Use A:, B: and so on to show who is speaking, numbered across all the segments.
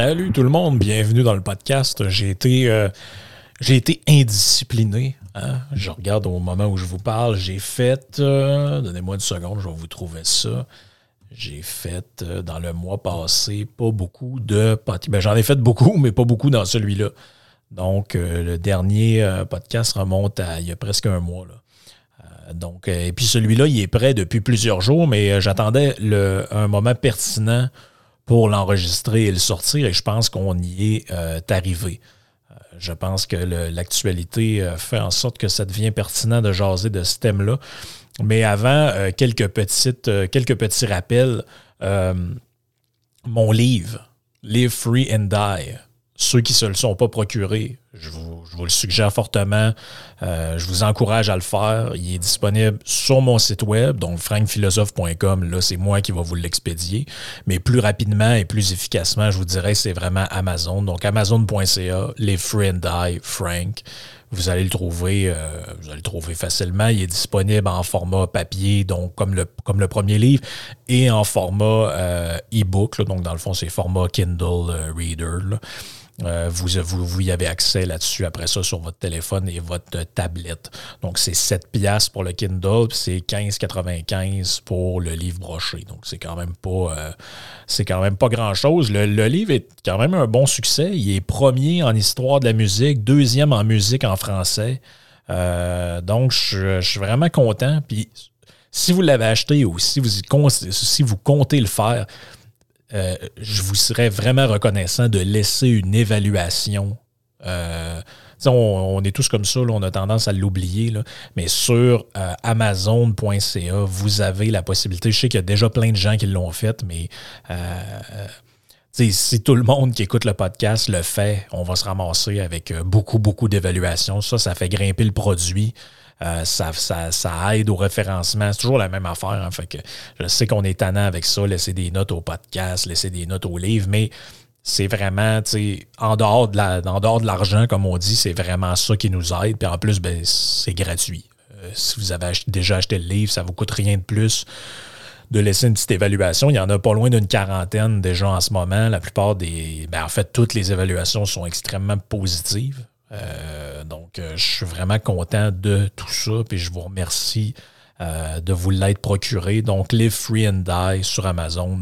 A: Salut tout le monde, bienvenue dans le podcast. J'ai été, euh, indiscipliné. hein. Je regarde au moment où je vous parle. J'ai fait, euh, donnez-moi une seconde, je vais vous trouver ça. J'ai fait euh, dans le mois passé pas beaucoup de podcasts. Ben, J'en ai fait beaucoup, mais pas beaucoup dans celui-là. Donc, le dernier podcast remonte à il y a presque un mois. Donc, et puis celui-là, il est prêt depuis plusieurs jours, mais j'attendais un moment pertinent pour l'enregistrer et le sortir, et je pense qu'on y est euh, arrivé. Euh, Je pense que l'actualité euh, fait en sorte que ça devient pertinent de jaser de ce thème-là. Mais avant, quelques, petites, quelques petits rappels. Mon livre, Live Free and Die, ceux qui ne se le sont pas procurés, je vous, le suggère fortement. Euh, je vous encourage à le faire. Il est disponible sur mon site web, donc frankphilosophe.com. Là, c'est moi qui va vous l'expédier. Mais plus rapidement et plus efficacement, je vous dirais, c'est vraiment Amazon. Donc, amazon.ca, Live Free and Die, Frank. Vous allez le trouver, euh, vous allez le trouver facilement. Il est disponible en format papier, donc comme le, comme le premier livre, et en format euh, e-book. donc, dans le fond, c'est format Kindle Reader. Euh, vous, vous, vous y avez accès là-dessus après ça sur votre téléphone et votre tablette. Donc, c'est 7 piastres pour le Kindle, c'est 15,95 pour le livre broché. Donc, c'est quand même pas euh, c'est quand même pas grand-chose. Le, le livre est quand même un bon succès. Il est premier en histoire de la musique, deuxième en musique en français. Euh, donc, je, je suis vraiment content. Puis, si vous l'avez acheté ou si vous, si vous comptez le faire, euh, je vous serais vraiment reconnaissant de laisser une évaluation. Euh, on, est tous comme ça, on a tendance à l'oublier, mais sur euh, amazon.ca, vous avez la possibilité. Je sais qu'il y a déjà plein de gens qui l'ont fait, mais si tout le monde qui écoute le podcast le fait, on va se ramasser avec beaucoup, beaucoup d'évaluations. Ça, ça fait grimper le produit. Euh, ça, ça, ça aide au référencement. C'est toujours la même affaire. hein. Fait que je sais qu'on est tannant avec ça, laisser des notes au podcast, laisser des notes au livre, mais c'est vraiment, tu sais, en dehors de l'argent, comme on dit, c'est vraiment ça qui nous aide. Puis en plus, ben, c'est gratuit. Euh, si vous avez déjà acheté le livre, ça vous coûte rien de plus de laisser une petite évaluation. Il y en a pas loin d'une quarantaine déjà en ce moment. La plupart des. Ben, en fait, toutes les évaluations sont extrêmement positives. Euh, donc, euh, je suis vraiment content de tout ça. Puis je vous remercie euh, de vous l'être procuré. Donc, Live Free and Die sur Amazon.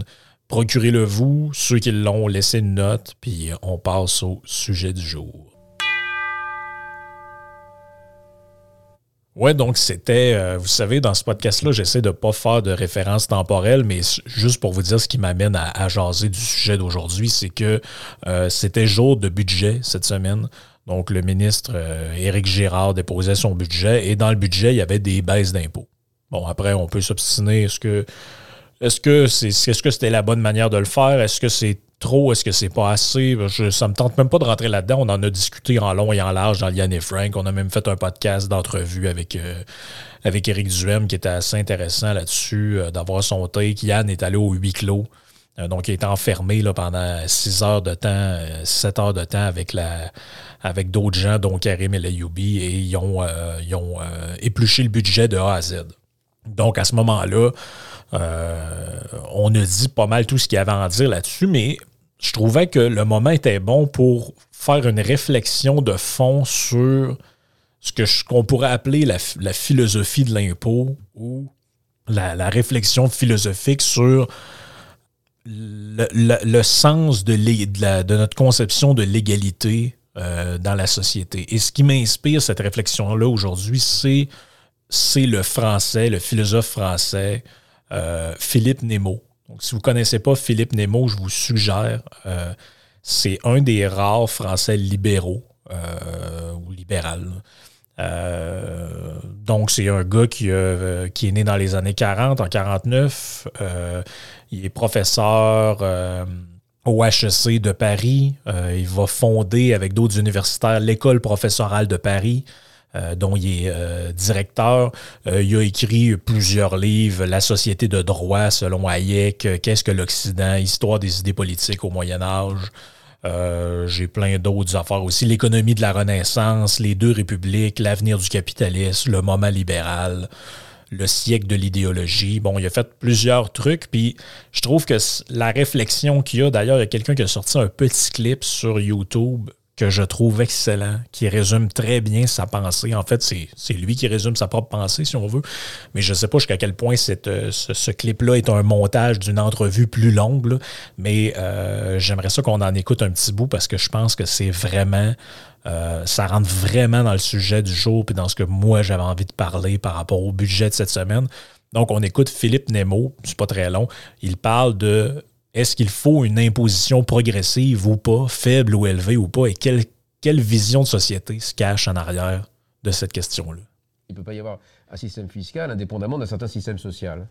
A: Procurez-le vous. Ceux qui l'ont, laissez une note. Puis on passe au sujet du jour. Ouais, donc c'était, vous savez, dans ce podcast-là, j'essaie de ne pas faire de référence temporelle, mais juste pour vous dire ce qui m'amène à, jaser du sujet d'aujourd'hui, c'est que c'était jour de budget cette semaine. Donc, le ministre euh, Éric Girard déposait son budget et dans le budget, il y avait des baisses d'impôts. Bon, après, on peut s'obstiner. Est-ce que est-ce que c'est c'était la bonne manière de le faire? Est-ce que c'est trop? Est-ce que c'est pas assez? Je, ça me tente même pas de rentrer là-dedans. On en a discuté en long et en large dans Liane et Frank. On a même fait un podcast d'entrevue avec, euh, Éric Duhem qui était assez intéressant là-dessus, euh, d'avoir son take. Yann est allé au huis clos. Euh, donc, il était enfermé là, pendant six heures de temps, euh, sept heures de temps avec la avec d'autres gens, dont Karim El Ayoubi, et ils ont, euh, ils ont euh, épluché le budget de A à Z. Donc, à ce moment-là, euh, on a dit pas mal tout ce qu'il y avait à en dire là-dessus, mais je trouvais que le moment était bon pour faire une réflexion de fond sur ce qu'on pourrait appeler la, philosophie de l'impôt ou la, réflexion philosophique sur le, sens de, de, notre conception de l'égalité euh, dans la société. Et ce qui m'inspire cette réflexion-là aujourd'hui, c'est, c'est le français, le philosophe français euh, Philippe Nemo. Donc, si vous ne connaissez pas Philippe Nemo, je vous suggère, euh, c'est un des rares Français libéraux ou libéral. Donc, c'est un gars qui, qui, est né dans les années 40, en 49. il est professeur au HEC de Paris. Euh, il va fonder avec d'autres universitaires l'école professorale de Paris. Euh, dont il est euh, directeur. il a écrit plusieurs livres, La société de droit selon Hayek, Qu'est-ce que l'Occident, Histoire des idées politiques au Moyen Âge. J'ai plein d'autres affaires aussi. L'économie de la Renaissance, les deux républiques, l'avenir du capitalisme, le moment libéral le siècle de l'idéologie. Bon, il a fait plusieurs trucs, puis je trouve que la réflexion qu'il y a, d'ailleurs, il y a quelqu'un qui a sorti un petit clip sur YouTube que je trouve excellent, qui résume très bien sa pensée. En fait, c'est lui qui résume sa propre pensée, si on veut. Mais je ne sais pas jusqu'à quel point euh, ce, clip-là est un montage d'une entrevue plus longue. Mais euh, j'aimerais ça qu'on en écoute un petit bout parce que je pense que c'est vraiment euh, ça rentre vraiment dans le sujet du jour puis dans ce que moi j'avais envie de parler par rapport au budget de cette semaine. Donc, on écoute Philippe Nemo, c'est pas très long. Il parle de est-ce qu'il faut une imposition progressive ou pas, faible ou élevée ou pas, et quelle, quelle vision de société se cache en arrière de cette question-là?
B: Il ne peut pas y avoir un système fiscal indépendamment d'un certain système social.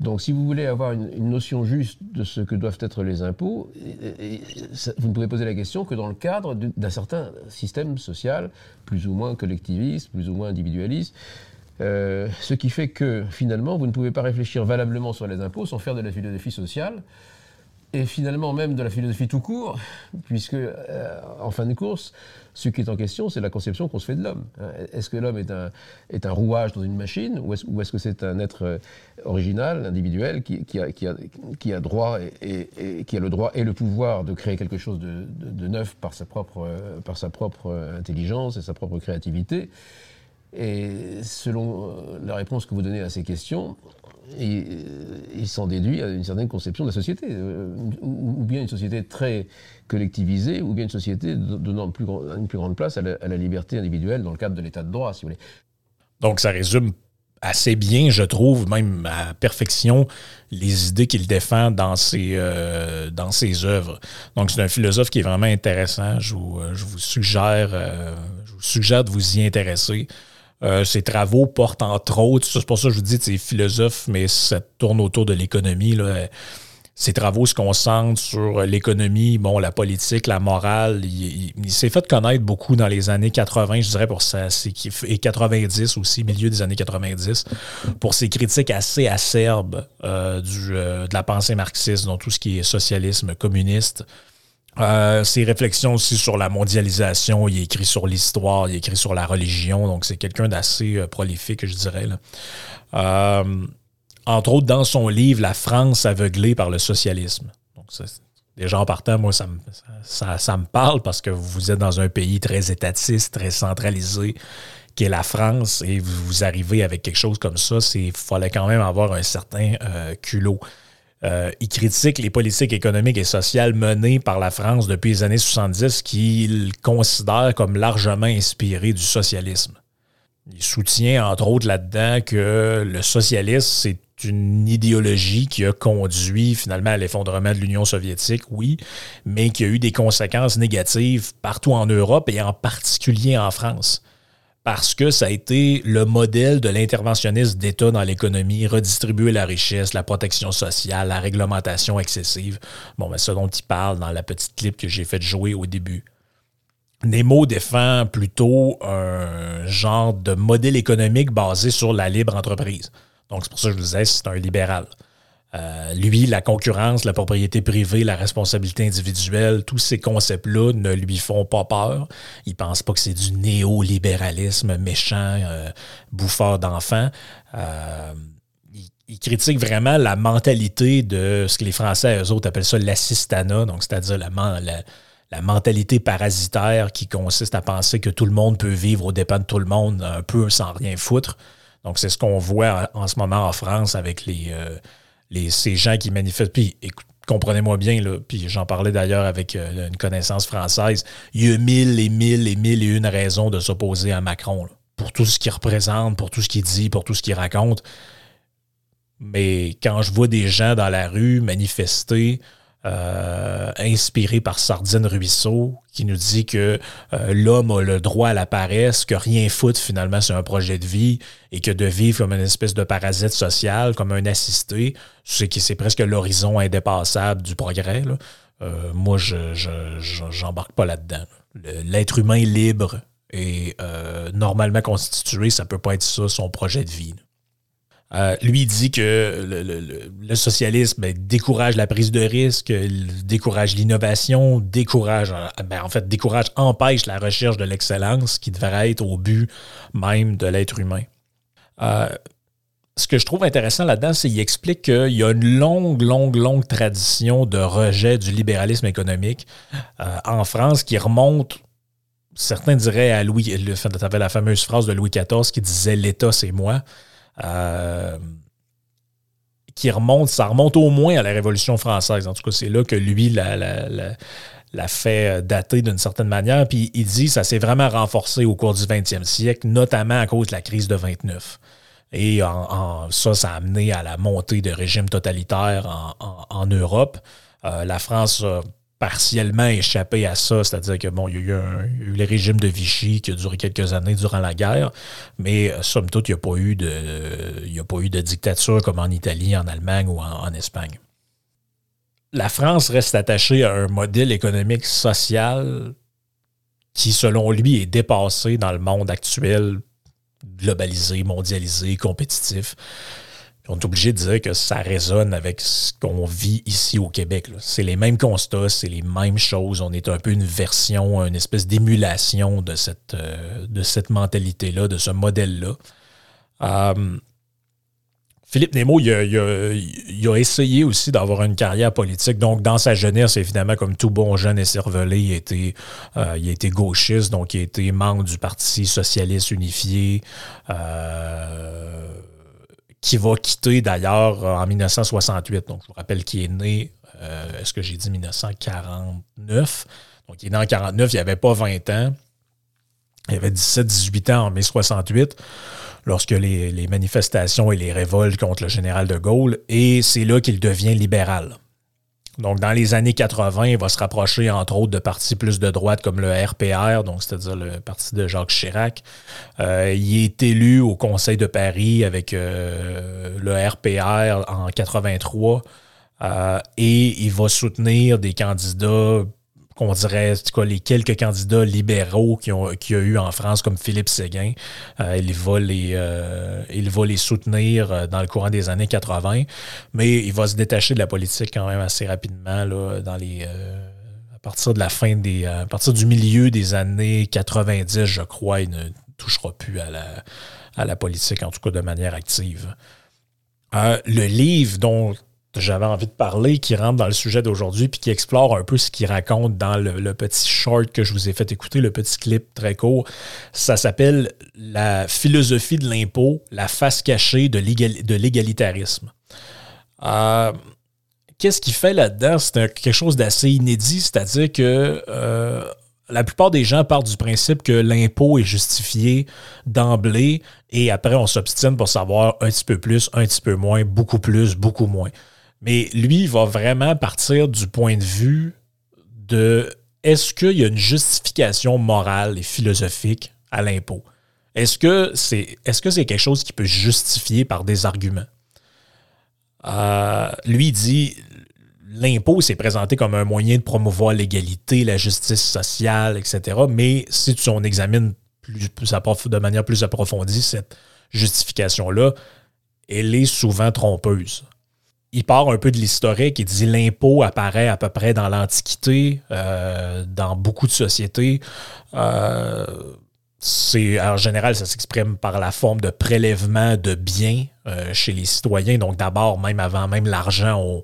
B: Donc, si vous voulez avoir une, notion juste de ce que doivent être les impôts, vous ne pouvez poser la question que dans le cadre d'un certain système social, plus ou moins collectiviste, plus ou moins individualiste. Euh, ce qui fait que finalement, vous ne pouvez pas réfléchir valablement sur les impôts sans faire de la philosophie sociale et finalement même de la philosophie tout court, puisque euh, en fin de course, ce qui est en question, c'est la conception qu'on se fait de l'homme. Est-ce que l'homme est un, est un rouage dans une machine, ou est-ce que c'est un être euh, original, individuel, qui, a, qui, a, qui a, droit et, qui a le droit et le pouvoir de créer quelque chose de, de, neuf par sa, propre, par sa propre intelligence et sa propre créativité? Et selon la réponse que vous donnez à ces questions, euh, il s'en déduit à une certaine conception de la société, euh, ou, bien une société très collectivisée, ou bien une société donnant une plus grande place à la, liberté individuelle dans le cadre de l'état de droit, si vous voulez.
A: Donc ça résume assez bien, je trouve, même à perfection, les idées qu'il défend dans ses, euh, dans ses œuvres. Donc, c'est un philosophe qui est vraiment intéressant. Je vous suggère, je vous suggère de vous y intéresser. Euh, ses travaux portent entre autres, c'est pour ça que je vous dis, c'est philosophe, mais ça tourne autour de l'économie. Ses travaux se concentrent sur l'économie, bon, la politique, la morale. Il, s'est fait connaître beaucoup dans les années 80, je dirais, pour ça, et 90 aussi, milieu des années 90, pour ses critiques assez acerbes euh, du, euh, de la pensée marxiste, donc tout ce qui est socialisme communiste. Euh, ses réflexions aussi sur la mondialisation, il écrit sur l'histoire, il écrit sur la religion, donc c'est quelqu'un d'assez euh, prolifique, je dirais. Euh, entre autres, dans son livre La France aveuglée par le socialisme. Donc, déjà en partant, moi, ça me, ça, me parle parce que vous êtes dans un pays très étatiste, très centralisé, qui est la France, et vous, arrivez avec quelque chose comme ça, il fallait quand même avoir un certain culot. Euh, il critique les politiques économiques et sociales menées par la France depuis les années 70 qu'il considère comme largement inspirées du socialisme. Il soutient entre autres là-dedans que le socialisme, c'est une idéologie qui a conduit finalement à l'effondrement de l'Union soviétique, oui, mais qui a eu des conséquences négatives partout en Europe et en particulier en France parce que ça a été le modèle de l'interventionnisme d'État dans l'économie, redistribuer la richesse, la protection sociale, la réglementation excessive. Bon, ben, ce dont il parle dans la petite clip que j'ai fait jouer au début. Nemo défend plutôt un genre de modèle économique basé sur la libre entreprise. Donc, c'est pour ça que je vous disais, c'est un libéral. Euh, lui, la concurrence, la propriété privée, la responsabilité individuelle, tous ces concepts-là ne lui font pas peur. Il pense pas que c'est du néolibéralisme méchant, euh, bouffeur d'enfants. Euh, il critique vraiment la mentalité de ce que les Français, eux autres, appellent ça l'assistanat, donc c'est-à-dire la, la, mentalité parasitaire qui consiste à penser que tout le monde peut vivre aux dépens de tout le monde, un peu sans rien foutre. Donc c'est ce qu'on voit en, ce moment en France avec les, euh, ces gens qui manifestent. Puis comprenez-moi bien, puis j'en parlais d'ailleurs avec euh, une connaissance française, il y a mille et mille et mille et une raisons de s'opposer à Macron. pour tout ce qu'il représente, pour tout ce qu'il dit, pour tout ce qu'il raconte. Mais quand je vois des gens dans la rue manifester, euh, inspirés par Sardine Ruisseau, qui nous dit que euh, l'homme a le droit à la paresse, que rien foutre finalement c'est un projet de vie et que de vivre comme une espèce de parasite social, comme un assisté, c'est c'est presque l'horizon indépassable du progrès. Euh, moi, je j'embarque pas là-dedans. L'être humain libre et normalement constitué, ça peut pas être ça son projet de vie. Euh, lui dit que le, socialisme ben, décourage la prise de risque, décourage l'innovation, décourage, euh, ben, en fait, décourage, empêche la recherche de l'excellence qui devrait être au but même de l'être humain. Euh, ce que je trouve intéressant là-dedans, c'est qu'il explique qu'il y a une longue, longue, longue tradition de rejet du libéralisme économique en France qui remonte certains diraient à Louis, avais la fameuse phrase de Louis XIV qui disait L'État, c'est moi. Euh, qui remonte, ça remonte au moins à la Révolution française. En tout cas, c'est là que lui l'a fait dater d'une certaine manière. Puis il dit que ça s'est vraiment renforcé au cours du 20e siècle, notamment à cause de la crise de 29. Et ça, ça a amené à la montée de régimes totalitaires en, Europe. Euh, la France a partiellement échappé à ça, c'est-à-dire que bon, il y, a eu le régime de Vichy qui a duré quelques années durant la guerre, mais euh, somme toute, il n'y a pas eu de il a pas eu de dictature comme en Italie, en Allemagne ou en, Espagne. La France reste attachée à un modèle économique social qui, selon lui, est dépassé dans le monde actuel, globalisé, mondialisé, compétitif on est obligé de dire que ça résonne avec ce qu'on vit ici au Québec. C'est les mêmes constats, c'est les mêmes choses. On est un peu une version, une espèce d'émulation de cette, euh, de cette mentalité-là, de ce modèle-là. Euh, Philippe Nemo, il a, essayé aussi d'avoir une carrière politique. Donc, dans sa jeunesse, évidemment, comme tout bon jeune et cervelé, il a été, euh, il a été gauchiste, donc il a été membre du Parti socialiste unifié. Qui va quitter d'ailleurs euh, en 1968. Donc, je vous rappelle qu'il est né, euh, est-ce que j'ai dit 1949? Donc, il est né en 49, il n'avait pas 20 ans. Il avait 17-18 ans en mai 68, lorsque les, les, manifestations et les révoltes contre le général de Gaulle, et c'est là qu'il devient libéral. Donc, dans les années 80, il va se rapprocher, entre autres, de partis plus de droite comme le RPR, donc c'est-à-dire le parti de Jacques Chirac. Euh, il est élu au Conseil de Paris avec euh, le RPR en 83 euh, et il va soutenir des candidats qu'on dirait, les quelques candidats libéraux qu'il y a eu en France, comme Philippe Séguin. Euh, il, va les, euh, il va les soutenir euh, dans le courant des années 80, mais il va se détacher de la politique quand même assez rapidement dans les, à partir de la fin des. à partir du milieu des années 90, je crois, il ne touchera plus à la, à la politique, en tout cas de manière active. le livre dont j'avais envie de parler, qui rentre dans le sujet d'aujourd'hui, puis qui explore un peu ce qu'il raconte dans le, petit short que je vous ai fait écouter, le petit clip très court. Ça s'appelle La philosophie de l'impôt, la face cachée de l'égalitarisme. Euh, qu'est-ce qu'il fait là-dedans? C'est quelque chose d'assez inédit, c'est-à-dire que euh, la plupart des gens partent du principe que l'impôt est justifié d'emblée et après on s'obstine pour savoir un petit peu plus, un petit peu moins, beaucoup plus, beaucoup moins. Mais lui, il va vraiment partir du point de vue de est-ce qu'il y a une justification morale et philosophique à l'impôt? Est-ce que c'est est -ce c'est quelque chose qui peut justifier par des arguments? Euh, lui dit l'impôt s'est présenté comme un moyen de promouvoir l'égalité, la justice sociale, etc. Mais si tu en examines plus, de manière plus approfondie cette justification-là, elle est souvent trompeuse il part un peu de l'historique. Il dit l'impôt apparaît à peu près dans l'Antiquité, euh, dans beaucoup de sociétés. Euh, en général, ça s'exprime par la forme de prélèvement de biens euh, chez les citoyens. Donc d'abord, même avant même l'argent,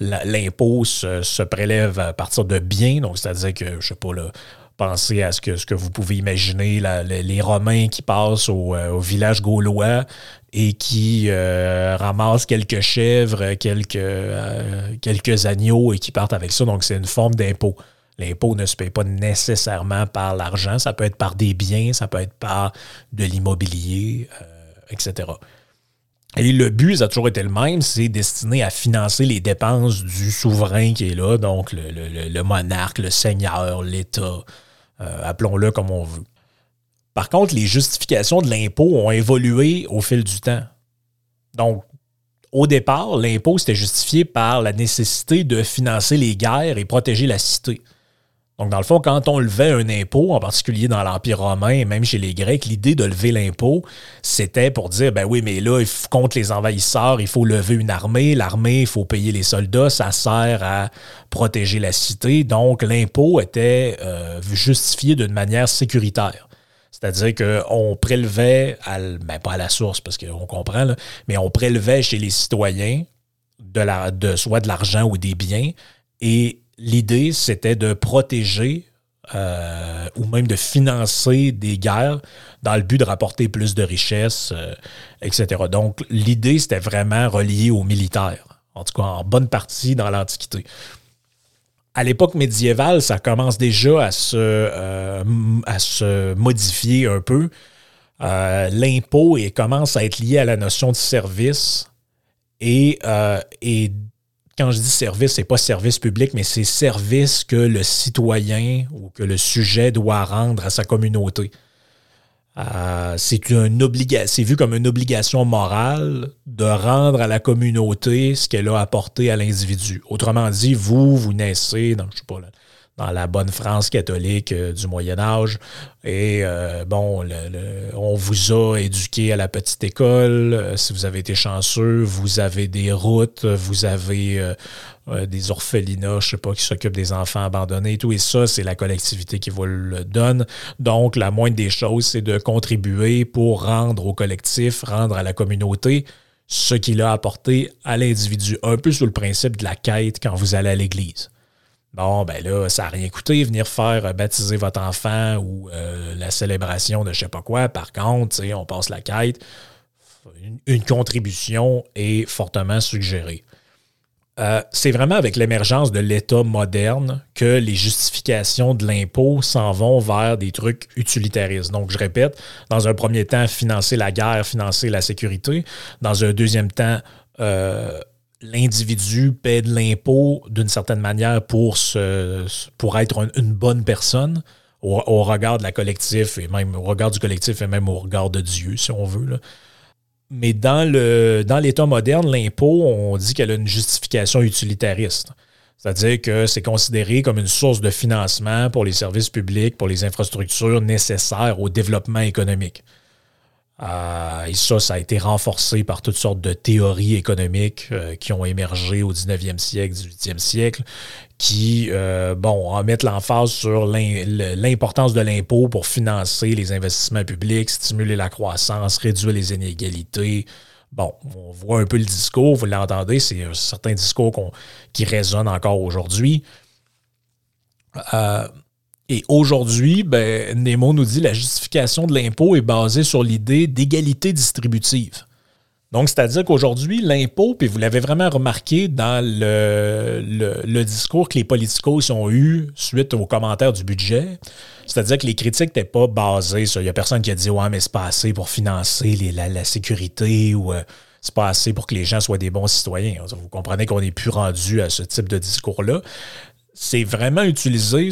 A: l'impôt se, prélève à partir de biens. Donc c'est-à-dire que, je sais pas, là, pensez à ce que, ce que vous pouvez imaginer, les, Romains qui passent au, euh, village gaulois et qui euh, ramassent quelques chèvres, quelques, quelques agneaux et qui partent avec ça. Donc c'est une forme d'impôt. L'impôt ne se paye pas nécessairement par l'argent, ça peut être par des biens, ça peut être par de l'immobilier, euh, etc. Et le but, ça a toujours été le même, c'est destiné à financer les dépenses du souverain qui est là, donc le, monarque, le seigneur, l'État, euh, appelons-le comme on veut. Par contre, les justifications de l'impôt ont évolué au fil du temps. Donc, au départ, l'impôt, c'était justifié par la nécessité de financer les guerres et protéger la cité. Donc, dans le fond, quand on levait un impôt, en particulier dans l'Empire romain et même chez les Grecs, l'idée de lever l'impôt, c'était pour dire, ben oui, mais là, contre les envahisseurs, il faut lever une armée. L'armée, il faut payer les soldats. Ça sert à protéger la cité. Donc, l'impôt était euh, justifié d'une manière sécuritaire. C'est-à-dire qu'on prélevait, à, ben pas à la source, parce qu'on comprend, mais on prélevait chez les citoyens de la, de, soit de l'argent ou des biens et l'idée, c'était de protéger euh, ou même de financer des guerres dans le but de rapporter plus de richesses, euh, etc. Donc, l'idée, c'était vraiment relié aux militaires, en tout cas en bonne partie dans l'Antiquité. À l'époque médiévale, ça commence déjà à se, euh, à se modifier un peu. L'impôt commence à être lié à la notion de service et, et quand je dis service, c'est pas service public, mais c'est service que le citoyen ou que le sujet doit rendre à sa communauté. Euh, c'est une c'est vu comme une obligation morale de rendre à la communauté ce qu'elle a apporté à l'individu. Autrement dit, vous, vous naissez dans, je sais pas, dans la bonne France catholique euh, du Moyen Âge. Et euh, bon, on vous a éduqué à la petite école. Euh, si vous avez été chanceux, vous avez des routes, vous avez des orphelinats, je sais pas, qui s'occupent des enfants abandonnés et tout. Et ça, c'est la collectivité qui vous le donne. Donc, la moindre des choses, c'est de contribuer pour rendre au collectif, rendre à la communauté ce qu'il a apporté à l'individu. Un peu sous le principe de la quête quand vous allez à l'église. Bon, ben là, ça n'a rien coûté venir faire euh, baptiser votre enfant ou euh, la célébration de je sais pas quoi. Par contre, on passe la quête. Une, contribution est fortement suggérée. Euh, c'est vraiment avec l'émergence de l'État moderne que les justifications de l'impôt s'en vont vers des trucs utilitaristes. Donc, je répète, dans un premier temps, financer la guerre, financer la sécurité. Dans un deuxième temps, l'individu paie de l'impôt d'une certaine manière pour, pour être une bonne personne au, regard de la collectif et même au regard du collectif et même au regard de Dieu, si on veut. Mais dans, le, dans l'État moderne, l'impôt, on dit qu'elle a une justification utilitariste. C'est-à-dire que c'est considéré comme une source de financement pour les services publics, pour les infrastructures nécessaires au développement économique. Euh, et ça, ça a été renforcé par toutes sortes de théories économiques euh, qui ont émergé au 19e siècle, 18e siècle, qui, euh, bon, en mettent l'emphase sur l'importance de l'impôt pour financer les investissements publics, stimuler la croissance, réduire les inégalités. Bon, on voit un peu le discours, vous l'entendez, c'est un certain discours qui résonne encore aujourd'hui. Et aujourd'hui, ben, Nemo nous dit la justification de l'impôt est basée sur l'idée d'égalité distributive. Donc, c'est-à-dire qu'aujourd'hui, l'impôt, puis vous l'avez vraiment remarqué dans le, discours que les politicos ont eu suite aux commentaires du budget, c'est-à-dire que les critiques n'étaient pas basées sur. Il n'y a personne qui a dit Ouais, mais c'est pas assez pour financer la, sécurité ou euh, c'est pas assez pour que les gens soient des bons citoyens. Vous comprenez qu'on n'est plus rendu à ce type de discours-là. C'est vraiment utilisé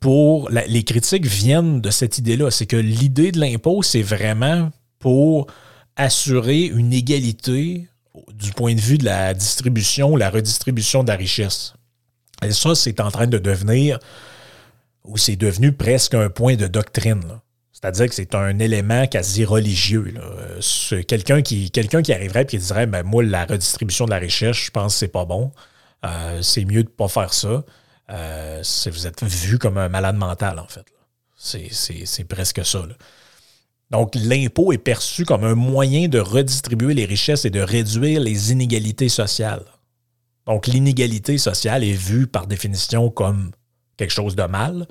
A: pour. les critiques viennent de cette idée-là. C'est que l'idée de l'impôt, c'est vraiment pour assurer une égalité du point de vue de la distribution, la redistribution de la richesse. Et ça, c'est en train de devenir, ou c'est devenu presque un point de doctrine. C'est-à-dire que c'est un élément quasi religieux. Quelqu'un qui, qui arriverait et qui dirait ben, Moi, la redistribution de la richesse, je pense que c'est pas bon. Euh, c'est mieux de ne pas faire ça. Euh, vous êtes vu comme un malade mental, en fait. C'est presque ça. Donc, l'impôt est perçu comme un moyen de redistribuer les richesses et de réduire les inégalités sociales. Donc, l'inégalité sociale est vue par définition comme quelque chose de mal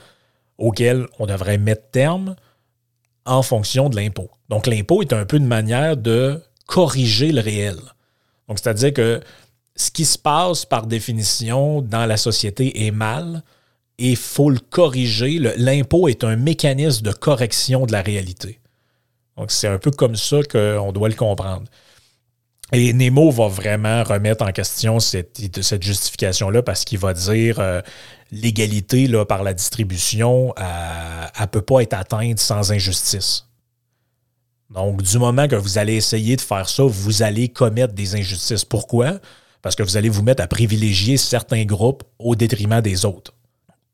A: auquel on devrait mettre terme en fonction de l'impôt. Donc, l'impôt est un peu une manière de corriger le réel. Donc, c'est-à-dire que ce qui se passe par définition dans la société est mal et il faut le corriger. L'impôt est un mécanisme de correction de la réalité. Donc, c'est un peu comme ça qu'on doit le comprendre. Et Nemo va vraiment remettre en question cette, justification-là parce qu'il va dire euh, l'égalité par la distribution, elle ne peut pas être atteinte sans injustice. Donc, du moment que vous allez essayer de faire ça, vous allez commettre des injustices. Pourquoi? Parce que vous allez vous mettre à privilégier certains groupes au détriment des autres.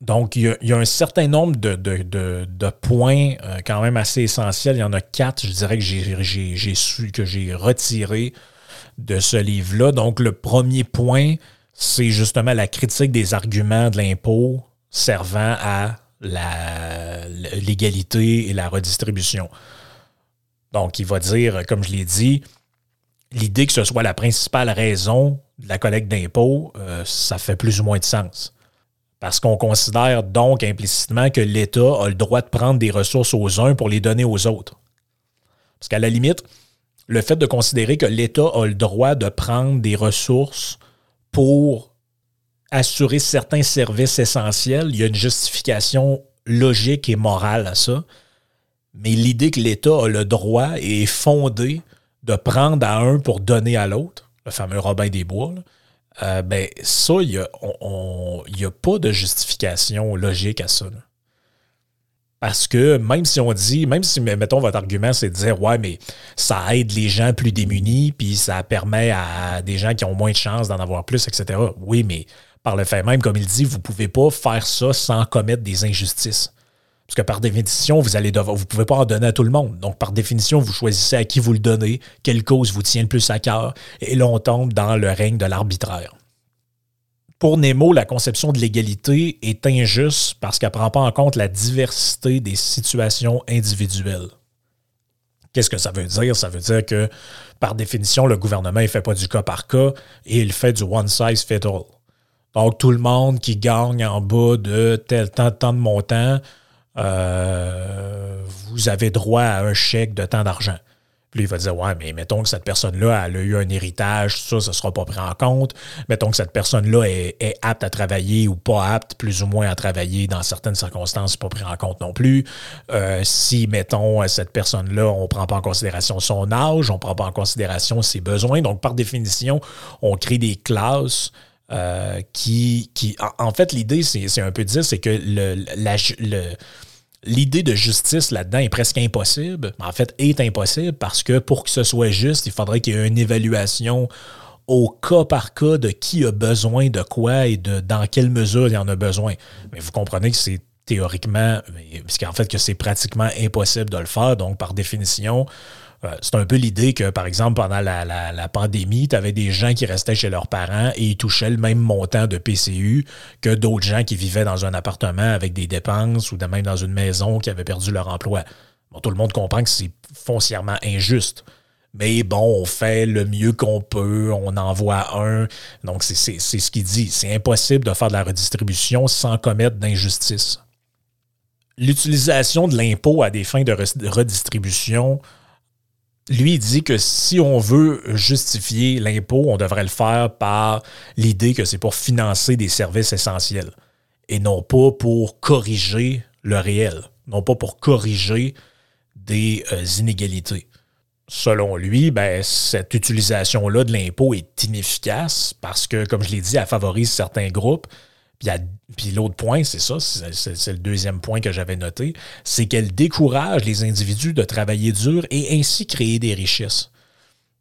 A: Donc, il y, a, un certain nombre de, points euh, quand même assez essentiels. Il y en a quatre, je dirais, que j'ai su, que j'ai retiré de ce livre-là. Donc, le premier point, c'est justement la critique des arguments de l'impôt servant à l'égalité et la redistribution. Donc, il va dire, comme je l'ai dit, l'idée que ce soit la principale raison de la collecte d'impôts, euh, ça fait plus ou moins de sens. Parce qu'on considère donc implicitement que l'État a le droit de prendre des ressources aux uns pour les donner aux autres. Parce qu'à la limite, le fait de considérer que l'État a le droit de prendre des ressources pour assurer certains services essentiels, il y a une justification logique et morale à ça. Mais l'idée que l'État a le droit et est fondée de prendre à un pour donner à l'autre, le fameux Robin des Bois, euh, ben ça, il n'y a, pas de justification logique à ça. Parce que même si on dit, même si, mettons, votre argument, c'est de dire, ouais, mais ça aide les gens plus démunis, puis ça permet à des gens qui ont moins de chances d'en avoir plus, etc. Oui, mais par le fait même, comme il dit, vous ne pouvez pas faire ça sans commettre des injustices. Parce que par définition, vous allez devoir, vous pouvez pas en donner à tout le monde. Donc, par définition, vous choisissez à qui vous le donnez, quelle cause vous tient le plus à cœur, et là, on tombe dans le règne de l'arbitraire. Pour Nemo, la conception de l'égalité est injuste parce qu'elle ne prend pas en compte la diversité des situations individuelles. Qu'est-ce que ça veut dire? Ça veut dire que, par définition, le gouvernement ne fait pas du cas par cas et il fait du one size fit all. Donc, tout le monde qui gagne en bas de tel temps, tant de montant, euh, vous avez droit à un chèque de tant d'argent. Puis il va dire, ouais, mais mettons que cette personne-là, elle a eu un héritage, ça, ça ne sera pas pris en compte. Mettons que cette personne-là est, apte à travailler ou pas apte, plus ou moins à travailler dans certaines circonstances, pas pris en compte non plus. Euh, si, mettons, cette personne-là, on ne prend pas en considération son âge, on ne prend pas en considération ses besoins. Donc, par définition, on crée des classes euh, qui, qui, en, fait, l'idée, c'est un peu dire, c'est que l'idée de justice là-dedans est presque impossible. En fait, est impossible parce que pour que ce soit juste, il faudrait qu'il y ait une évaluation au cas par cas de qui a besoin de quoi et de dans quelle mesure il en a besoin. Mais vous comprenez que c'est théoriquement, parce qu'en fait que c'est pratiquement impossible de le faire. Donc, par définition, c'est un peu l'idée que, par exemple, pendant la, pandémie, tu avais des gens qui restaient chez leurs parents et ils touchaient le même montant de PCU que d'autres gens qui vivaient dans un appartement avec des dépenses ou même dans une maison qui avaient perdu leur emploi. Bon, tout le monde comprend que c'est foncièrement injuste. Mais bon, on fait le mieux qu'on peut, on envoie un. Donc, c'est ce qu'il dit. C'est impossible de faire de la redistribution sans commettre d'injustice. L'utilisation de l'impôt à des fins de redistribution, lui, il dit que si on veut justifier l'impôt, on devrait le faire par l'idée que c'est pour financer des services essentiels et non pas pour corriger le réel, non pas pour corriger des euh, inégalités. Selon lui, ben, cette utilisation-là de l'impôt est inefficace parce que, comme je l'ai dit, elle favorise certains groupes puis, l'autre point, c'est ça, c'est le deuxième point que j'avais noté, c'est qu'elle décourage les individus de travailler dur et ainsi créer des richesses.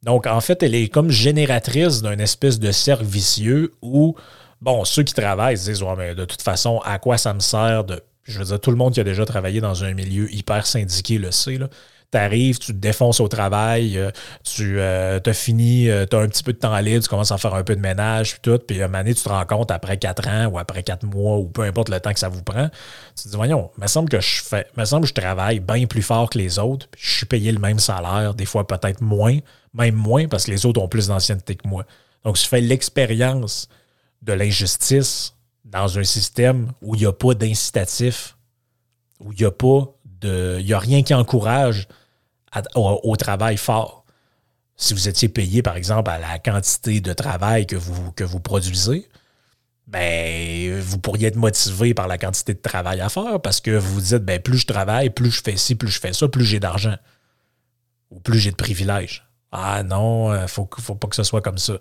A: Donc, en fait, elle est comme génératrice d'un espèce de cercle vicieux où, bon, ceux qui travaillent se disent, ouais, mais de toute façon, à quoi ça me sert de. Je veux dire, tout le monde qui a déjà travaillé dans un milieu hyper syndiqué le sait, là tu arrives, tu te défonces au travail, euh, tu as fini, tu as un petit peu de temps libre, tu commences à faire un peu de ménage, puis tout, puis à un moment donné, tu te rends compte après quatre ans ou après quatre mois ou peu importe le temps que ça vous prend, tu te dis, voyons, il me semble que je fais, me semble je travaille bien plus fort que les autres, puis je suis payé le même salaire, des fois peut-être moins, même moins parce que les autres ont plus d'ancienneté que moi. Donc, je fais l'expérience de l'injustice dans un système où il n'y a pas d'incitatif, où il n'y a pas de. Il y a rien qui encourage au, travail fort. Si vous étiez payé, par exemple, à la quantité de travail que vous, produisez, ben, vous pourriez être motivé par la quantité de travail à faire parce que vous vous dites, ben, plus je travaille, plus je fais ci, plus je fais ça, plus j'ai d'argent. Ou plus j'ai de privilèges. Ah non, il ne faut, faut pas que ce soit comme ça.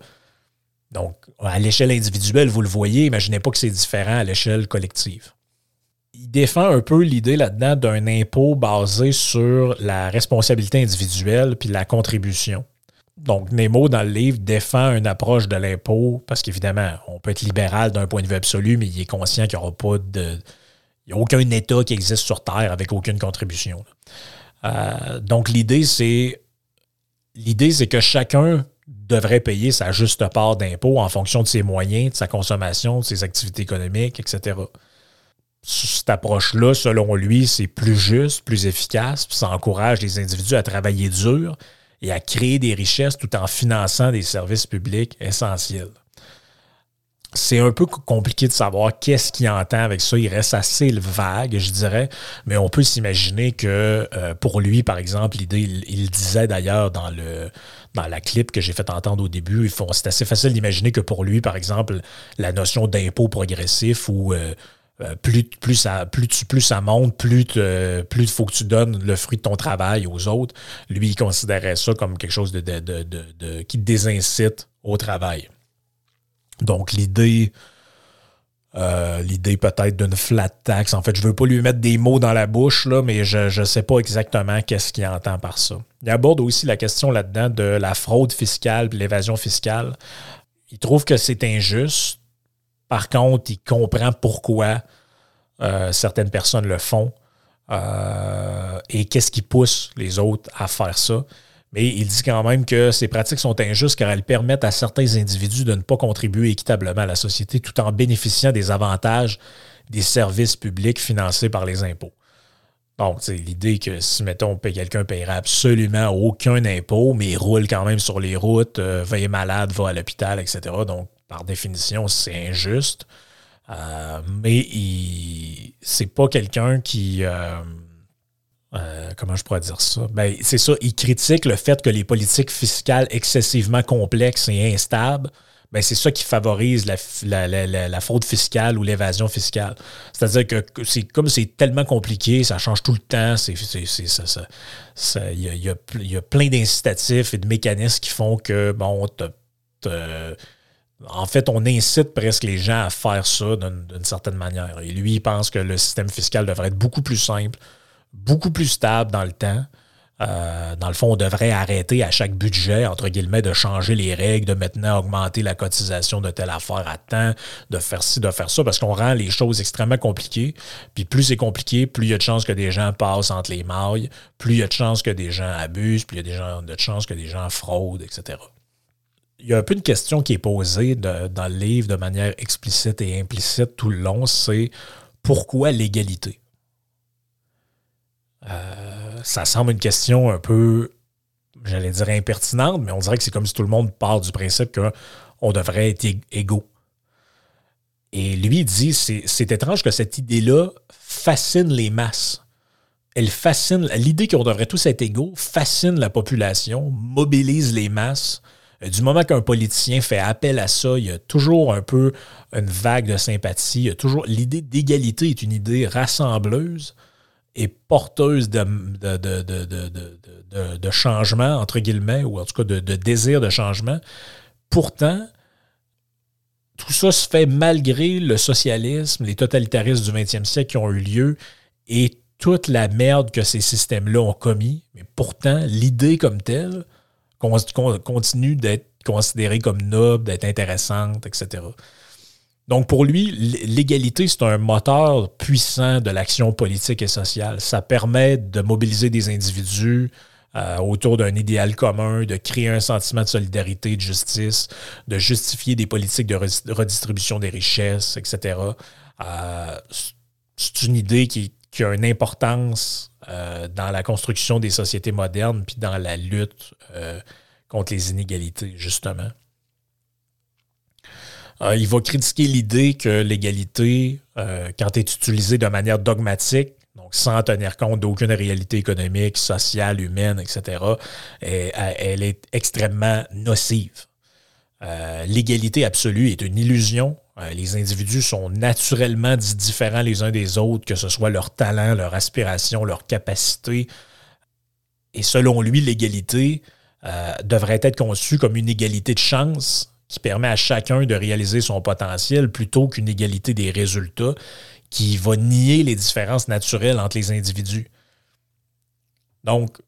A: Donc, à l'échelle individuelle, vous le voyez, imaginez pas que c'est différent à l'échelle collective. Il défend un peu l'idée là-dedans d'un impôt basé sur la responsabilité individuelle puis la contribution. Donc, Nemo, dans le livre, défend une approche de l'impôt parce qu'évidemment, on peut être libéral d'un point de vue absolu, mais il est conscient qu'il n'y aura pas de. Il n'y a aucun État qui existe sur Terre avec aucune contribution. Euh, donc, l'idée, c'est. L'idée, c'est que chacun devrait payer sa juste part d'impôt en fonction de ses moyens, de sa consommation, de ses activités économiques, etc. Cette approche-là, selon lui, c'est plus juste, plus efficace, puis ça encourage les individus à travailler dur et à créer des richesses tout en finançant des services publics essentiels c'est un peu compliqué de savoir qu'est-ce qu'il entend avec ça. Il reste assez vague, je dirais, mais on peut s'imaginer que euh, pour lui, par exemple, l'idée, il, disait d'ailleurs dans le dans la clip que j'ai fait entendre au début, c'est assez facile d'imaginer que pour lui, par exemple, la notion d'impôt progressif ou euh, euh, plus, plus, ça, plus, tu, plus ça monte, plus il plus faut que tu donnes le fruit de ton travail aux autres. Lui, il considérait ça comme quelque chose de, qui désincite au travail. Donc, l'idée, euh, l'idée peut-être d'une flat tax. En fait, je ne veux pas lui mettre des mots dans la bouche, là, mais je ne sais pas exactement qu'est-ce qu'il entend par ça. Il aborde aussi la question là-dedans de la fraude fiscale et l'évasion fiscale. Il trouve que c'est injuste. Par contre, il comprend pourquoi euh, certaines personnes le font euh, et qu'est-ce qui pousse les autres à faire ça. Mais il dit quand même que ces pratiques sont injustes car elles permettent à certains individus de ne pas contribuer équitablement à la société tout en bénéficiant des avantages des services publics financés par les impôts. Donc, c'est l'idée que si, mettons, quelqu'un paiera absolument aucun impôt, mais il roule quand même sur les routes, euh, malade, va à l'hôpital, etc. Donc, par définition, c'est injuste. Euh, mais c'est pas quelqu'un qui. Euh, euh, comment je pourrais dire ça? Ben, c'est ça, il critique le fait que les politiques fiscales excessivement complexes et instables, ben, c'est ça qui favorise la, fraude fiscale ou l'évasion fiscale. C'est-à-dire que c'est comme c'est tellement compliqué, ça change tout le temps, c'est, il y, a, plein d'incitatifs et de mécanismes qui font que, bon, en fait, on incite presque les gens à faire ça d'une certaine manière. Et lui, il pense que le système fiscal devrait être beaucoup plus simple, beaucoup plus stable dans le temps. Euh, dans le fond, on devrait arrêter à chaque budget, entre guillemets, de changer les règles, de maintenant augmenter la cotisation de telle affaire à temps, de faire ci, de faire ça, parce qu'on rend les choses extrêmement compliquées. Puis plus c'est compliqué, plus il y a de chances que des gens passent entre les mailles, plus il y a de chances que des gens abusent, plus il y a de chances que des gens fraudent, etc. Il y a un peu une question qui est posée dans le livre de manière explicite et implicite tout le long, c'est pourquoi l'égalité? Euh, ça semble une question un peu, j'allais dire impertinente, mais on dirait que c'est comme si tout le monde part du principe qu'on devrait être égaux. Et lui dit, c'est étrange que cette idée-là fascine les masses. Elle fascine, l'idée qu'on devrait tous être égaux fascine la population, mobilise les masses. Euh, du moment qu'un politicien fait appel à ça, il y a toujours un peu une vague de sympathie. Toujours l'idée d'égalité est une idée rassembleuse est porteuse de, de, changement, entre guillemets, ou en tout cas de, désir de changement. Pourtant, tout ça se fait malgré le socialisme, les totalitarismes du 20e siècle qui ont eu lieu et toute la merde que ces systèmes-là ont commis. Mais pourtant, l'idée comme telle continue d'être considérée comme noble, d'être intéressante, etc. Donc pour lui, l'égalité, c'est un moteur puissant de l'action politique et sociale. Ça permet de mobiliser des individus euh, autour d'un idéal commun, de créer un sentiment de solidarité, de justice, de justifier des politiques de redistribution des richesses, etc. Euh, c'est une idée qui, a une importance euh, dans la construction des sociétés modernes, puis dans la lutte contre les inégalités, justement. il va critiquer l'idée que l'égalité, quand est utilisée de manière dogmatique, donc sans tenir compte d'aucune réalité économique, sociale, humaine, etc., elle est extrêmement nocive. Euh, l'égalité absolue est une illusion. Euh, les individus sont naturellement différents les uns des autres, que ce soit leur talent, leur aspiration, leur capacité. Et selon lui, l'égalité euh, devrait être conçue comme une égalité de chance qui permet à chacun de réaliser son potentiel plutôt qu'une égalité des résultats qui va nier les différences naturelles entre les individus. Donc,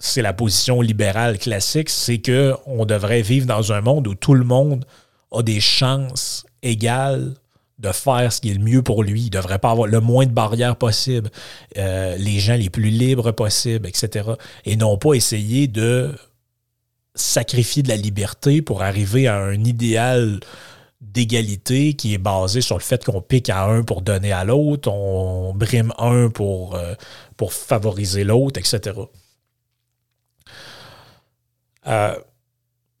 A: c'est la position libérale classique, c'est qu'on devrait vivre dans un monde où tout le monde a des chances égales de faire ce qui est le mieux pour lui. Il ne devrait pas avoir le moins de barrières possible, euh, les gens les plus libres possibles, etc. Et non pas essayer de sacrifier de la liberté pour arriver à un idéal d'égalité qui est basé sur le fait qu'on pique à un pour donner à l'autre, on brime un pour, euh, pour favoriser l'autre, etc.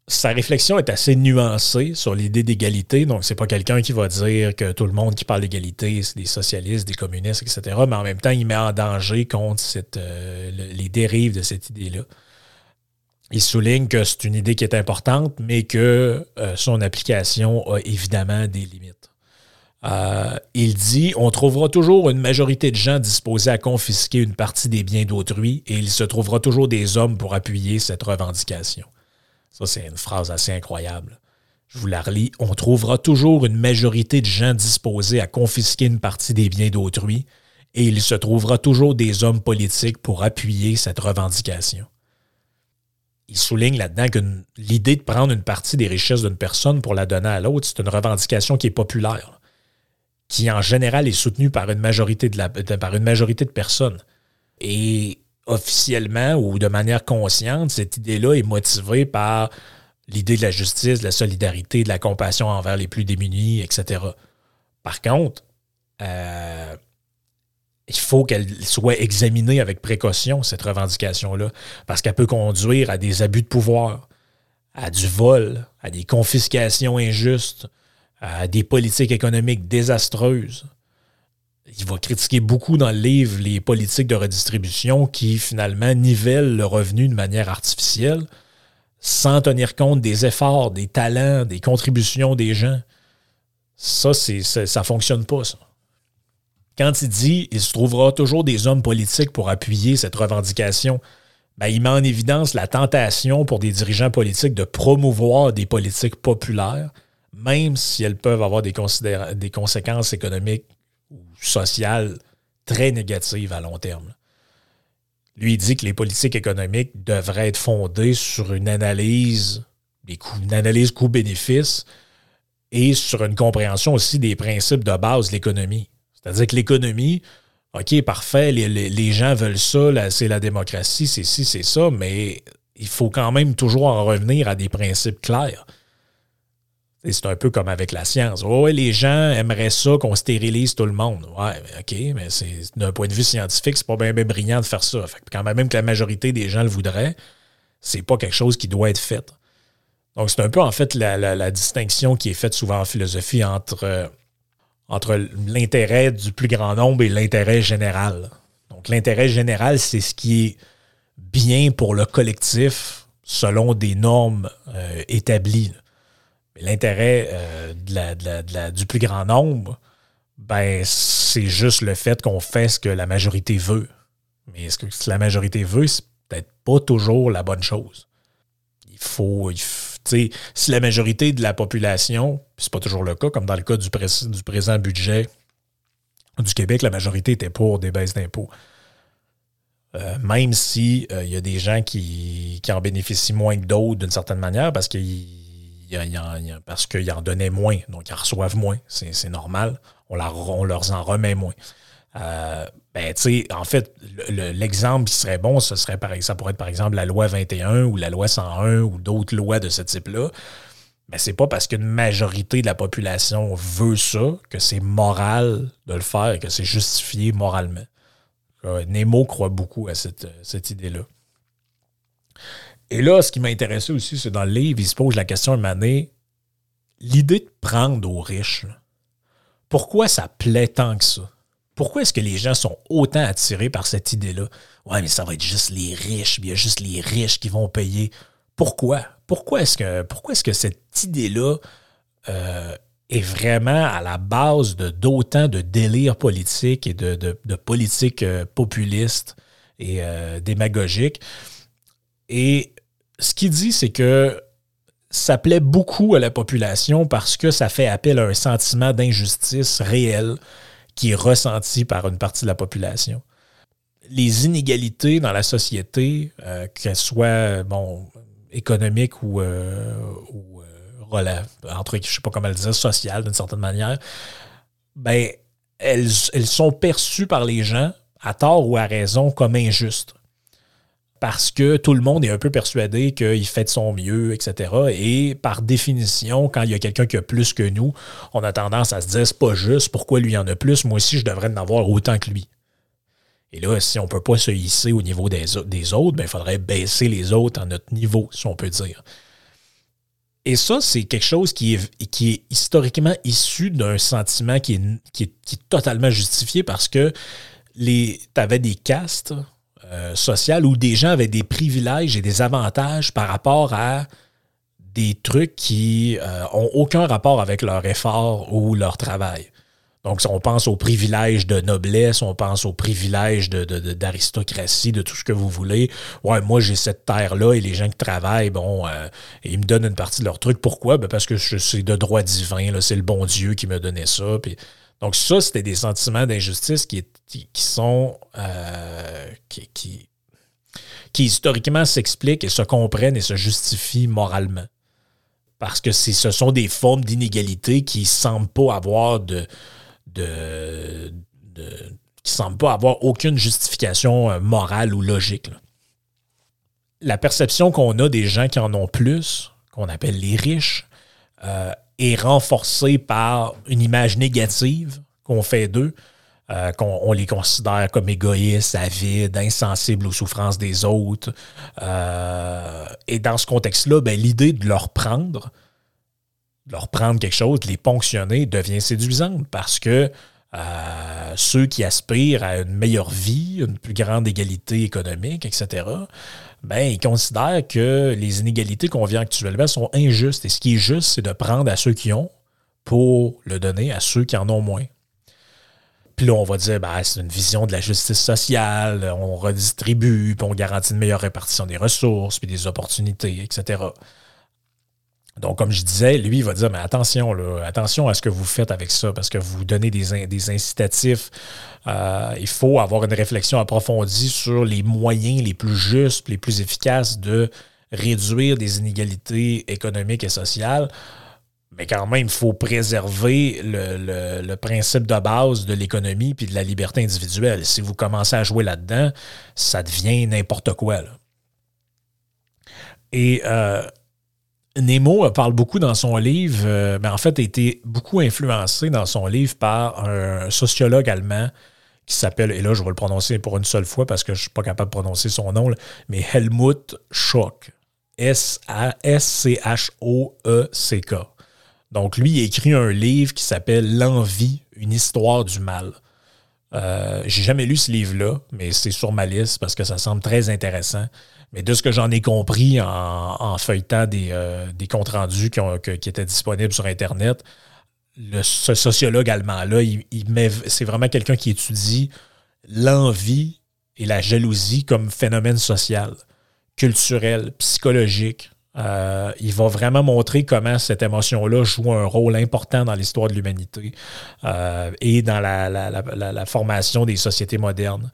A: sa réflexion est assez nuancée sur l'idée d'égalité. Donc, c'est pas quelqu'un qui va dire que tout le monde qui parle d'égalité, c'est des socialistes, des communistes, etc. Mais en même temps, il met en danger contre euh, les dérives de cette idée-là. Il souligne que c'est une idée qui est importante, mais que euh, son application a évidemment des limites. Euh, il dit On trouvera toujours une majorité de gens disposés à confisquer une partie des biens d'autrui et il se trouvera toujours des hommes pour appuyer cette revendication. Ça, c'est une phrase assez incroyable. Je vous la relis. On trouvera toujours une majorité de gens disposés à confisquer une partie des biens d'autrui et il se trouvera toujours des hommes politiques pour appuyer cette revendication il souligne là-dedans que l'idée de prendre une partie des richesses d'une personne pour la donner à l'autre, c'est une revendication qui est populaire, qui en général est soutenue par une majorité de, personnes. Et officiellement ou de manière consciente, cette idée-là est motivée par l'idée de la justice, de la solidarité, de la compassion envers les plus démunis, etc. Par contre, euh, il faut qu'elle soit examinée avec précaution, cette revendication-là, parce qu'elle peut conduire à des abus de pouvoir, à du vol, à des confiscations injustes, à des politiques économiques désastreuses. Il va critiquer beaucoup dans le livre les politiques de redistribution qui finalement nivellent le revenu de manière artificielle sans tenir compte des efforts, des talents, des contributions des gens. Ça, ça, ça fonctionne pas. Quand il dit il se trouvera toujours des hommes politiques pour appuyer cette revendication, ben, il met en évidence la tentation pour des dirigeants politiques de promouvoir des politiques populaires, même si elles peuvent avoir des conséquences économiques ou sociales très négatives à long terme. Lui dit que les politiques économiques devraient être fondées sur une analyse, une analyse coût-bénéfice et sur une compréhension aussi des principes de base de l'économie. C'est-à-dire que l'économie, OK, parfait, les, gens veulent ça, c'est la démocratie, c'est ci, c'est ça, mais il faut quand même toujours en revenir à des principes clairs. C'est un peu comme avec la science. ouais, les gens aimeraient ça qu'on stérilise tout le monde. Ouais, OK, mais d'un point de vue scientifique, c'est pas bien, brillant de faire ça. quand même que la majorité des gens le voudraient, c'est pas quelque chose qui doit être fait. Donc, c'est un peu en fait la, distinction qui est faite souvent en philosophie entre entre l'intérêt du plus grand nombre et l'intérêt général. Donc l'intérêt général, c'est ce qui est bien pour le collectif selon des normes euh, établies. L'intérêt euh, du plus grand nombre, ben, c'est juste le fait qu'on fait ce que la majorité veut. Mais ce que la majorité veut, c'est peut-être pas toujours la bonne chose. Il faut, si la majorité de la population, c'est pas toujours le cas, comme dans le cas du, présent budget du Québec, la majorité était pour des baisses d'impôts. Euh, même s'il euh, y a des gens qui, en bénéficient moins que d'autres d'une certaine manière, parce qu'il y parce qu'ils en donnaient moins, donc ils reçoivent moins. C'est normal. On, leur en remet moins. Euh, ben, en fait, l'exemple qui serait bon, ce serait par, ça pourrait être par exemple la loi 21 ou la loi 101 ou d'autres lois de ce type-là. Mais c'est pas parce qu'une majorité de la population veut ça que c'est moral de le faire et que c'est justifié moralement. Nemo croit beaucoup à cette, idée-là. Et là, ce qui m'a intéressé aussi, c'est dans le livre, il se pose la question de année, l'idée de prendre aux riches, pourquoi ça plaît tant que ça? Pourquoi est-ce que les gens sont autant attirés par cette idée-là? Ouais, mais ça va être juste les riches, il y a juste les riches qui vont payer. Pourquoi? Pourquoi est-ce que, est-ce que cette idée-là euh, est vraiment à la base de d'autant de délires politiques et de, de, politiques euh, populistes et euh, démagogiques? Et ce qu'il dit, c'est que ça plaît beaucoup à la population parce que ça fait appel à un sentiment d'injustice réel qui est ressenti par une partie de la population. Les inégalités dans la société, euh, qu'elles soient bon, économiques ou, euh, euh, entre, je sais pas comment le dire, sociales d'une certaine manière, ben, elles, elles sont perçues par les gens, à tort ou à raison, comme injustes parce que tout le monde est un peu persuadé qu'il fait de son mieux, etc. Et par définition, quand il y a quelqu'un qui a plus que nous, on a tendance à se dire c'est pas juste, pourquoi lui en a plus, moi aussi je devrais en avoir autant que lui. Et là, si on ne peut pas se hisser au niveau des, autres, ben, il faudrait baisser les autres à notre niveau, si on peut dire. Et ça, c'est quelque chose qui est, qui est historiquement issu d'un sentiment qui est, qui, est, totalement justifié parce que tu avais des castes euh, où des gens avaient des privilèges et des avantages par rapport à des trucs qui euh, ont aucun rapport avec leur effort ou leur travail. Donc, on pense aux privilèges de noblesse, on pense aux privilèges d'aristocratie, de, tout ce que vous voulez. Ouais, moi, j'ai cette terre-là et les gens qui travaillent, bon, euh, ils me donnent une partie de leur truc. Pourquoi? Ben parce que c'est de droit divin, c'est le bon Dieu qui me donnait ça. Donc, ça, c'était des sentiments d'injustice qui, sont. Euh, qui, historiquement s'expliquent et se comprennent et se justifient moralement. Parce que ce sont des formes d'inégalité qui ne semblent pas avoir de. de, qui semblent pas avoir aucune justification euh, morale ou logique. La perception qu'on a des gens qui en ont plus, qu'on appelle les riches, euh, est renforcé par une image négative qu'on fait d'eux, euh, qu'on les considère comme égoïstes, avides, insensibles aux souffrances des autres. Euh, et dans ce contexte-là, ben, l'idée de leur prendre, de leur prendre quelque chose, de les ponctionner, devient séduisante parce que euh, ceux qui aspirent à une meilleure vie, une plus grande égalité économique, etc., ben, ils considèrent que les inégalités qu'on vit actuellement sont injustes. Et ce qui est juste, c'est de prendre à ceux qui ont pour le donner à ceux qui en ont moins. Puis là, on va dire, ben, c'est une vision de la justice sociale, on redistribue, puis on garantit une meilleure répartition des ressources, puis des opportunités, etc. Donc, comme je disais, lui, il va dire, mais attention, là, attention à ce que vous faites avec ça, parce que vous donnez des, incitatifs. Euh, il faut avoir une réflexion approfondie sur les moyens les plus justes, les plus efficaces de réduire des inégalités économiques et sociales. Mais quand même, il faut préserver le, principe de base de l'économie puis de la liberté individuelle. Si vous commencez à jouer là-dedans, ça devient n'importe quoi. Et euh, Nemo parle beaucoup dans son livre, mais euh, ben, en fait, a été beaucoup influencé dans son livre par un sociologue allemand qui s'appelle, et là je vais le prononcer pour une seule fois parce que je ne suis pas capable de prononcer son nom, mais Helmut Schock. S-A-S-C-H-O-E-C-K. Donc lui, il écrit un livre qui s'appelle L'envie, une histoire du mal. Euh, j'ai jamais lu ce livre-là, mais c'est sur ma liste parce que ça semble très intéressant. Mais de ce que j'en ai compris en, feuilletant des, euh, des comptes rendus qui, qui, étaient disponibles sur Internet, le, ce sociologue allemand-là, il, c'est vraiment quelqu'un qui étudie l'envie et la jalousie comme phénomène social, culturel, psychologique. Euh, il va vraiment montrer comment cette émotion-là joue un rôle important dans l'histoire de l'humanité euh, et dans la, la, formation des sociétés modernes.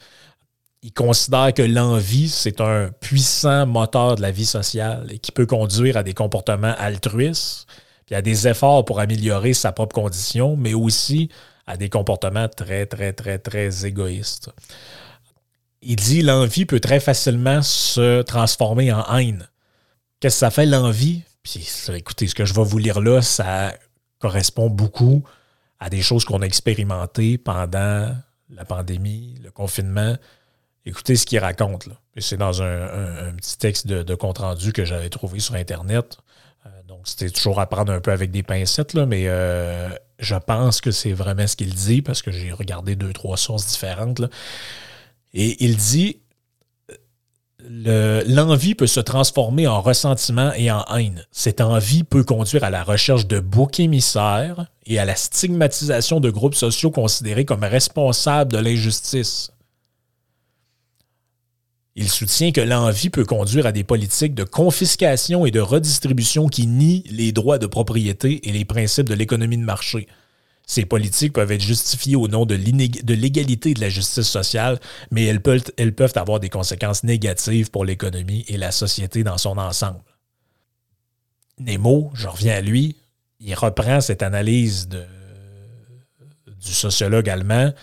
A: Il considère que l'envie, c'est un puissant moteur de la vie sociale et qui peut conduire à des comportements altruistes, puis à des efforts pour améliorer sa propre condition, mais aussi à des comportements très, très, très, très égoïstes. Il dit l'envie peut très facilement se transformer en haine. Qu'est-ce que ça fait l'envie? Puis écoutez, ce que je vais vous lire là, ça correspond beaucoup à des choses qu'on a expérimentées pendant la pandémie, le confinement. Écoutez ce qu'il raconte. Là. C'est dans un, petit texte de, compte-rendu que j'avais trouvé sur Internet. Euh, donc, c'était toujours à prendre un peu avec des pincettes, là, mais euh, je pense que c'est vraiment ce qu'il dit parce que j'ai regardé deux, trois sources différentes. Et il dit l'envie peut se transformer en ressentiment et en haine. Cette envie peut conduire à la recherche de boucs émissaires et à la stigmatisation de groupes sociaux considérés comme responsables de l'injustice. Il soutient que l'envie peut conduire à des politiques de confiscation et de redistribution qui nient les droits de propriété et les principes de l'économie de marché. Ces politiques peuvent être justifiées au nom de l'égalité de la justice sociale, mais elles peuvent, avoir des conséquences négatives pour l'économie et la société dans son ensemble. Nemo, je reviens à lui, il reprend cette analyse du sociologue allemand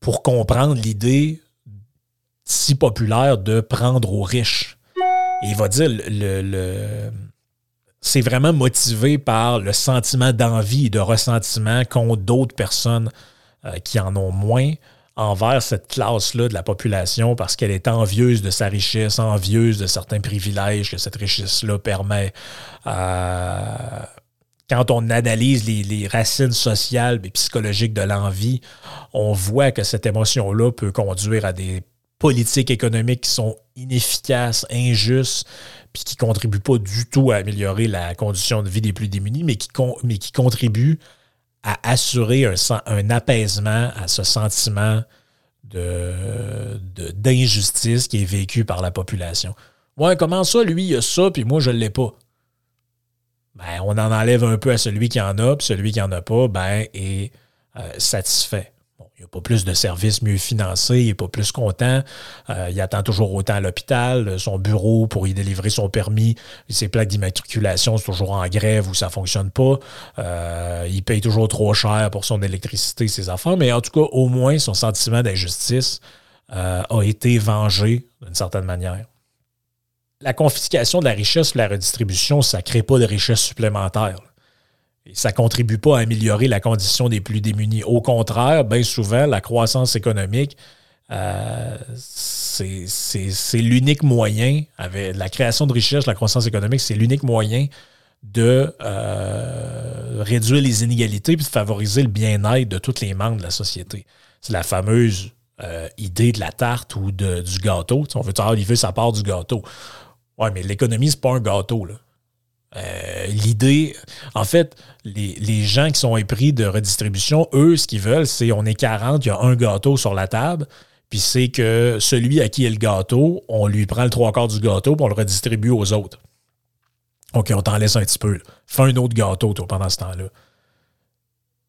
A: pour comprendre l'idée si populaire de prendre aux riches. Il va dire le c'est vraiment motivé par le sentiment d'envie et de ressentiment qu'ont d'autres personnes euh, qui en ont moins envers cette classe-là de la population parce qu'elle est envieuse de sa richesse, envieuse de certains privilèges que cette richesse-là permet. Euh, quand on analyse les, les, racines sociales et psychologiques de l'envie, on voit que cette émotion-là peut conduire à des politiques économiques qui sont inefficaces, injustes, puis qui ne contribuent pas du tout à améliorer la condition de vie des plus démunis, mais qui, mais qui contribuent à assurer un, un apaisement à ce sentiment d'injustice de, qui est vécu par la population. Ouais, comment ça, lui, il a ça, puis moi, je ne l'ai pas? Ben, on en enlève un peu à celui qui en a, puis celui qui n'en a pas, ben, est euh, satisfait. Il n'y a pas plus de services mieux financés, il n'est pas plus content. Euh, il attend toujours autant à l'hôpital. Son bureau pour y délivrer son permis, ses plaques d'immatriculation sont toujours en grève ou ça ne fonctionne pas. Euh, il paye toujours trop cher pour son électricité, ses affaires. Mais en tout cas, au moins, son sentiment d'injustice euh, a été vengé d'une certaine manière. La confiscation de la richesse la redistribution, ça ne crée pas de richesse supplémentaire ça ne contribue pas à améliorer la condition des plus démunis. Au contraire, bien souvent, la croissance économique, euh, c'est l'unique moyen, avec la création de richesse, la croissance économique, c'est l'unique moyen de euh, réduire les inégalités et de favoriser le bien-être de tous les membres de la société. C'est la fameuse euh, idée de la tarte ou de, du gâteau. on veut dire, il sa part du gâteau? Ouais, mais l'économie, c'est pas un gâteau. Là. Euh, l'idée, en fait, les, gens qui sont épris de redistribution, eux, ce qu'ils veulent, c'est on est 40, il y a un gâteau sur la table, puis c'est que celui à qui est le gâteau, on lui prend le trois quarts du gâteau, puis on le redistribue aux autres. OK, on t'en laisse un petit peu. Fais un autre gâteau, toi, pendant ce temps-là.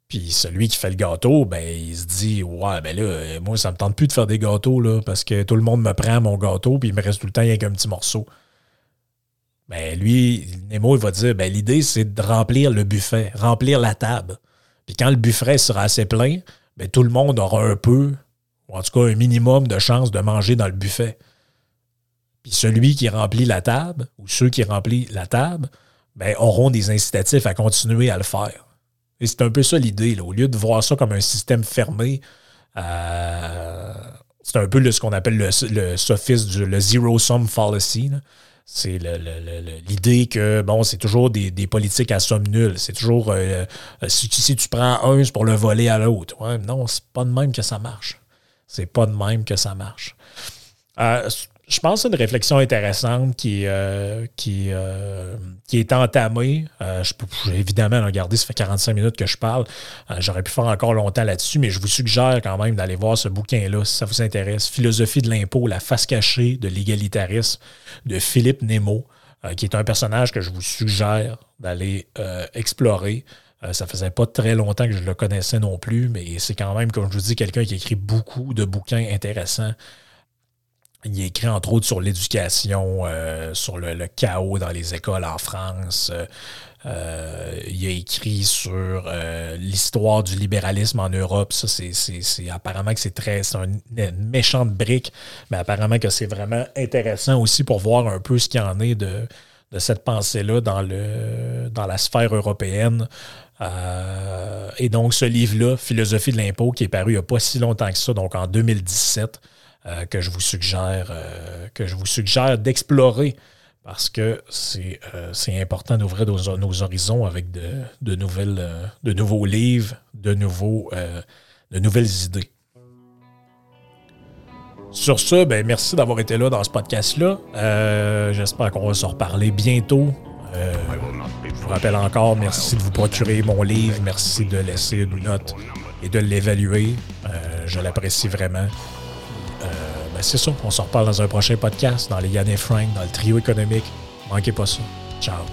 A: Puis celui qui fait le gâteau, ben, il se dit Ouais, ben là, moi, ça me tente plus de faire des gâteaux, parce que tout le monde me prend mon gâteau, puis il me reste tout le temps avec un petit morceau. Ben, lui, Nemo, il va dire ben, l'idée, c'est de remplir le buffet, remplir la table. Puis quand le buffet sera assez plein, ben, tout le monde aura un peu, ou en tout cas un minimum de chances de manger dans le buffet. Puis celui qui remplit la table, ou ceux qui remplissent la table, ben, auront des incitatifs à continuer à le faire. Et c'est un peu ça l'idée. Au lieu de voir ça comme un système fermé, euh, c'est un peu ce qu'on appelle le, le sophisme du le zero-sum fallacy. C'est l'idée que, bon, c'est toujours des, politiques à somme nulle. C'est toujours, euh, euh, si, tu prends un, c'est pour le voler à l'autre. non, c'est pas de même que ça marche. C'est pas de même que ça marche. Euh, je pense une réflexion intéressante qui, euh, qui, euh, qui est entamée. Euh, je peux évidemment regarder, ça fait 45 minutes que je parle. J'aurais pu faire encore longtemps là-dessus, mais je vous suggère quand même d'aller voir ce bouquin-là si ça vous intéresse. Philosophie de l'impôt, la face cachée de l'égalitarisme de Philippe Nemo, qui est un personnage que je vous suggère d'aller explorer. ça faisait pas très longtemps que je le connaissais non plus, mais c'est quand même, comme je vous dis, quelqu'un qui écrit beaucoup de bouquins intéressants Il écrit entre autres sur l'éducation, sur le, chaos dans les écoles en France. il a écrit sur l'histoire du libéralisme en Europe. Ça, c'est apparemment que c'est très. C'est une méchante brique, mais apparemment que c'est vraiment intéressant aussi pour voir un peu ce qu'il y en est de, cette pensée-là dans, la sphère européenne. Euh, et donc, ce livre-là, Philosophie de l'impôt, qui est paru il n'y a pas si longtemps que ça, donc en 2017, euh, que je vous suggère, euh, que je vous suggère d'explorer parce que c'est important d'ouvrir nos, horizons avec de, de nouvelles, de nouveaux livres, de, nouveaux, de nouvelles idées. Sur ce, ben, merci d'avoir été là dans ce podcast-là. Euh, j'espère qu'on va se reparler bientôt. Euh, je vous rappelle encore, merci de vous procurer mon livre, merci de laisser une note et de l'évaluer. Euh, je l'apprécie vraiment. Ben, c'est ça. On se reparle dans un prochain podcast, dans les Yann et Frank, dans le trio économique. Manquez pas ça. Ciao.